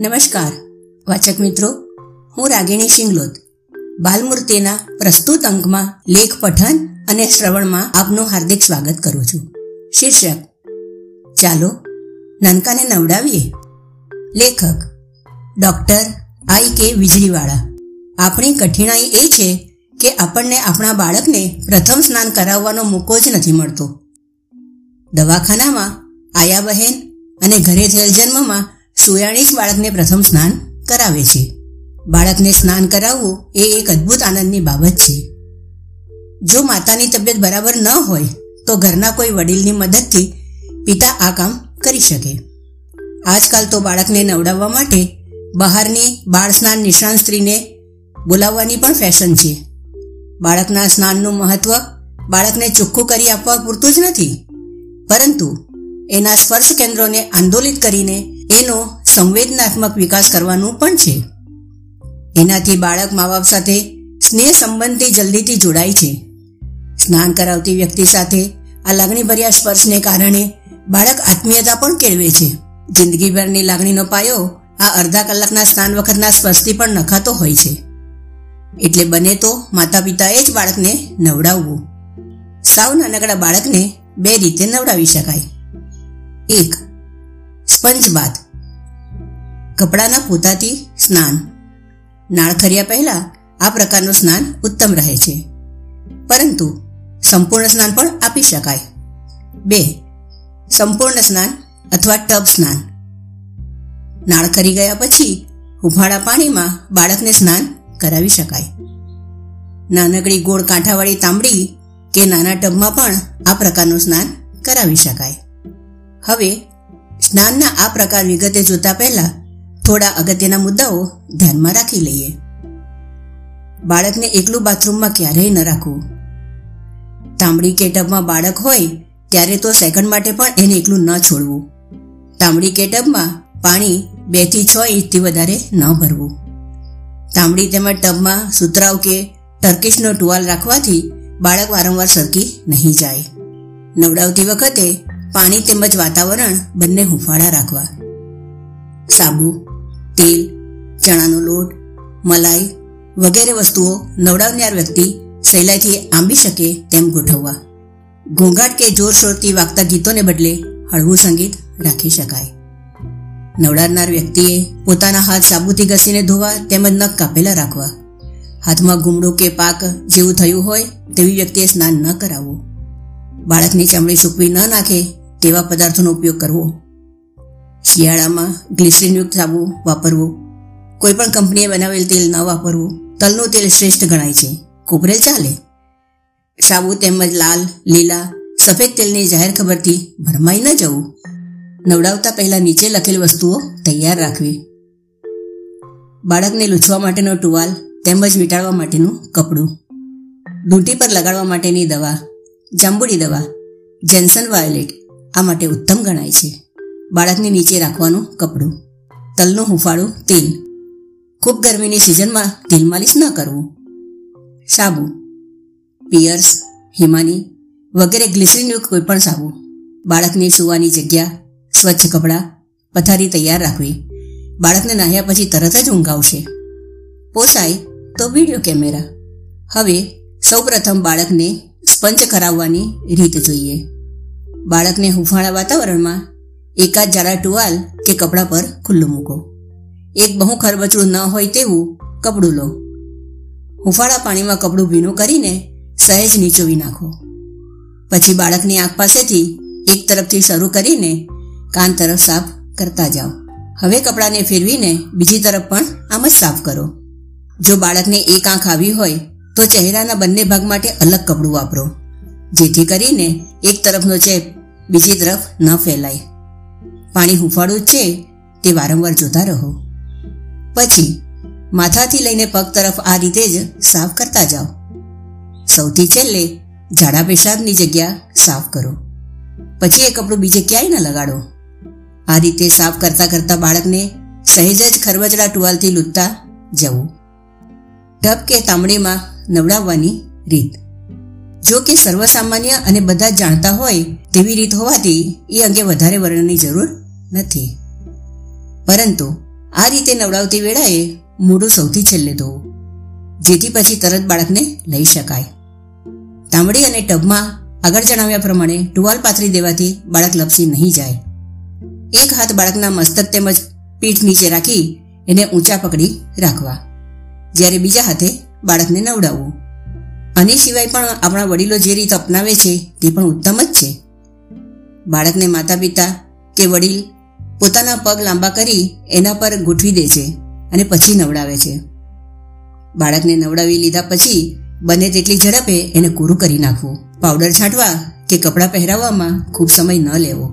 નમસ્કાર. વાચક મિત્રો, હું રાગિણી શિંગલોત બાલમૂર્તિના પ્રસ્તુત અંકમાં લેખ પઠન અને શ્રવણમાં આપનું હાર્દિક સ્વાગત કરું છું. શીર્ષક, ચાલો નાનકાને નવડાવીએ. લેખક, ડોક્ટર આઈ કે વીજળીવાળા. આપણી કઠિનાઈ એ છે કે આપણને આપણા બાળકને પ્રથમ સ્નાન કરાવવાનો મોકો જ નથી મળતો. દવાખાનામાં આયા બહેન અને ઘરે થયેલ જન્મમાં સુયાણી બાળકને પ્રથમ સ્નાન કરાવે છે. બાળકને સ્નાન કરાવવું એ એક અદ્ભુત આનંદની બાબત છે. જો માતાની તબિયત બરાબર ન હોય, તો ઘરના કોઈ વડીલની મદદથી પિતા આ કામ કરી શકે. આજકાલ તો બાળકને નવડાવવા માટે બહારની બાળ સ્નાન નિષ્ણાંત સ્ત્રીને બોલાવવાની પણ ફેશન છે. બાળકના સ્નાનનું મહત્વ બાળકને ચોખ્ખું કરી આપવા પૂરતું જ નથી. પરંતુ એના સ્પર્શ કેન્દ્રોને આંદોલિત કરીને એનો સંવેદનાત્મક વિકાસ કરવાનું પણ છે. એનાથી બાળક મા બાપ સાથે સ્નેહ સંબંધથી જલ્દીથી જોડાય છે. સ્નાન કરાવતી વ્યક્તિ સાથે આ લાગણીભર્યા સ્પર્શને કારણે બાળક આત્મીયતા પણ કેળવે છે. જિંદગીભરની લાગણીનો પાયો આ અડધા કલાકના સ્નાન વખતના સ્પર્શથી પણ નખાતો હોય છે. એટલે બને તો માતા પિતાએ જ બાળકને નવડાવવું. સાવ નાનકડા બાળકને બે રીતે નવડાવી શકાય. એક, સ્પંજ બાથ કપડાના પોતાથી સ્નાન. નાળ ખર્યા પહેલા આ પ્રકારનું સ્નાન ઉત્તમ રહે છે. પરંતુ સંપૂર્ણ સ્નાન પણ આપી શકાય. બે, સંપૂર્ણ સ્નાન અથવા ટબ સ્નાન. નાળ ખરી ગયા પછી હુફાળા પાણીમાં બાળકને સ્નાન કરાવી શકાય. નાનકડી ગોળ કાંઠાવાળી તાંબડી કે નાના ટબમાં પણ આ પ્રકારનું સ્નાન કરાવી શકાય. હવે, સ્નાનના આ પ્રકાર વિગતે જોતા પહેલા થોડા અગત્યના મુદ્દાઓ ધ્યાનમાં રાખી લઈએ. બાળકને એકલું બાથરૂમમાં ક્યારેય ન રાખવું. તાંબડી કે ટબમાં બાળક હોય ત્યારે તો સેકન્ડ માટે પણ એને એકલું ન છોડવું. તાંબડી કે ટબમાં પાણી બેથી છ ઇંચથી વધારે ન ભરવું. તાંબડી તેમજ ટબમાં સુતરાવ કે ટર્કીશનો ટુવાલ રાખવાથી બાળક વારંવાર સરકી નહીં જાય. નવડાવતી વખતે પાણી તેમજ વાતાવરણ બંને હુંફાળા રાખવા. સાબુ તેલ, ચણાનો લોટ, મલાઈ વગેરે વસ્તુઓ નવડાવનાર વ્યક્તિ સહેલાઈથી આંબી શકે તેમ ગોઠવવા. ઘોંઘાટ કે જોરશોરથી વાગતા ગીતોને બદલે હળવું સંગીત રાખી શકાય. નવડાવનાર વ્યક્તિએ પોતાના હાથ સાબુથી ઘસીને ધોવા તેમજ નખ કાપેલા રાખવા. હાથમાં ગુમડું કે પાક જેવું થયું હોય તેવી વ્યક્તિએ સ્નાન ન કરાવવું. બાળકની ચામડી સૂકવી ન નાખે તેવા પદાર્થોનો ઉપયોગ કરવો શિયાળામાં ગ્લિસરીનયુક્ત સાબુ વાપરવું. કોઈપણ કંપનીએ બનાવેલ તેલ ન વાપરવું. તલનું તેલ શ્રેષ્ઠ ગણાય છે. કોપરેલ ચાલે. સાબુ તેમજ લાલ, લીલા, સફેદ તેલની જાહેર ખબરથી ભરમાઈ ન જવું. નવડાવતા પહેલા નીચે લખેલ વસ્તુઓ તૈયાર રાખવી. બાળકને લૂછવા માટેનો ટુવાલ તેમજ વીંટાળવા માટેનું કપડું. ડૂંટી પર લગાડવા માટેની દવા. જાંબુડી દવા. Gentian violet. આ માટે ઉત્તમ ગણાય છે. બાળકની નીચે રાખવાનું કપડું, તલનું હુંફાળું, તેલ. ખૂબ ગરમીની સિઝનમાં તેલ માલિશ ન કરવું. સાબુ, પિયર્સ, હિમાની વગેરે ગ્લિસરીનયુક્ત કોઈ પણ સાબુ. બાળકની સુવાની જગ્યા, સ્વચ્છ કપડાં, પથારી તૈયાર રાખવી. બાળકને નાહ્યા પછી તરત જ ઊંઘ પોસાય તો વીડિયો કેમેરા. હવે સૌપ્રથમ બાળકને સ્પંચ કરાવવાની રીત જોઈએ. બાળકને હુંફાળા વાતાવરણમાં એકાદ જાડા ટુવાલ કે કપડા પર ખુલ્લું મૂકો. એક બહુ ખરબચડું ન હોય તેવું કપડું લો. હુંફાળા પાણીમાં કપડું ભીનું કરીને સહેજ નીચોવી નાખો. પછી બાળકની આંખ પાસેથી એક તરફથી શરૂ કરીને કાન તરફ સાફ કરતા જાઓ. હવે કપડાને ફેરવીને બીજી તરફ પણ આમ જ સાફ કરો. જો બાળકને એક આંખ આવી હોય તો ચહેરાના બંને ભાગ માટે અલગ કપડું વાપરો. જેથી કરીને એક તરફનો ચેપ બીજી તરફ ન ફેલાય. પાણી હુંફાળું છે તે વારંવાર જોતા રહો. પછી માથાથી લઈને પગ તરફ આ રીતે જ સાફ કરતા જાઓ. સૌથી છેલ્લે ઝાડા પેશાબની જગ્યા સાફ કરો. પછી એ કપડું બીજે ક્યાંય ન લગાડો. આ રીતે સાફ કરતા કરતા બાળકને સહેજ જ ખરબચડા ટુવાલથી લૂંટતા જવું. ઢબ કે તાંબડીમાં નવડાવવાની રીત. જો કે સર્વસામાન્ય અને બધા જાણતા હોય તેવી રીત હોવાથી એ અંગે વધારે વર્ણનની જરૂર નથી. પરંતુ આ રીતે નવડાવતી વેળાએ મોઢું સૌથી છેલ્લે ધોવું, જેથી પછી તરત બાળકને લઈ શકાય. તાંબડી અને ટબમાં આગળ જણાવ્યા પ્રમાણે ટુવાલ પાથરી દેવાથી બાળક લપસી નહીં જાય. એક હાથ બાળકના મસ્તક તેમજ પીઠ નીચે રાખી એને ઊંચા પકડી રાખવા, જ્યારે બીજા હાથે બાળકને નવડાવવું. આની સિવાય પણ આપણા વડીલો જે રીત અપનાવે છે, તે પણ ઉત્તમ જ છે. બાળકને માતા પિતા કે વડીલ પોતાના પગ લાંબા કરી એના પર ગોઠવી દે છે અને પછી નવડાવે છે. બાળકને નવડાવી લીધા પછી બને તેટલી ઝડપે એને પૂરું કરી નાખવું. પાવડર છાંટવા કે કપડાં પહેરાવવામાં ખૂબ સમય ન લેવો.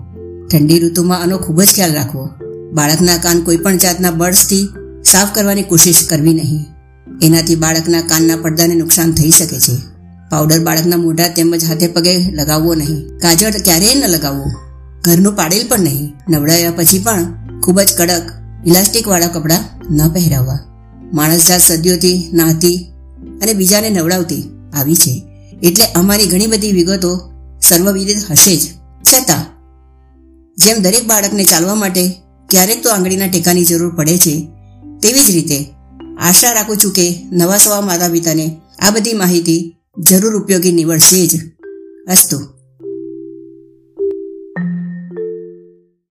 ઠંડી ઋતુમાં આનો ખૂબ જ ખ્યાલ રાખવો. બાળકના કાન કોઈપણ જાતના બર્ડ્સથી સાફ કરવાની કોશિશ કરવી નહીં. એનાથી બાળકના કાનના પડદાને નુકસાન થઈ શકે છે. પાવડર બાળકના મોઢા તેમજ હાથે પગે લગાવવો નહીં. કાજળ ક્યારેય ન લગાવવું. ઘરનું પાડેલ પણ નહીં. નવડાવ્યા પછી પણ ખૂબ જ કડક ઇલાસ્ટિક વાળા કપડાં ન પહેરાવવા. માણસ જાત સદીઓથી નાહતી અને બીજાને નવડાવતી આવી છે. એટલે અમારી ઘણી બધી વિગતો સર્વવિદિત હશે જ. છતાં, જેમ દરેક બાળકને ચાલવા માટે ક્યારેક તો આંગળીના ટેકાની જરૂર પડે છે, તેવી જ રીતે આશા રાખું છું કે નવા સવા માતા પિતાને આ બધી માહિતી જરૂર ઉપયોગી નીવડશે જ. અસ્તુ.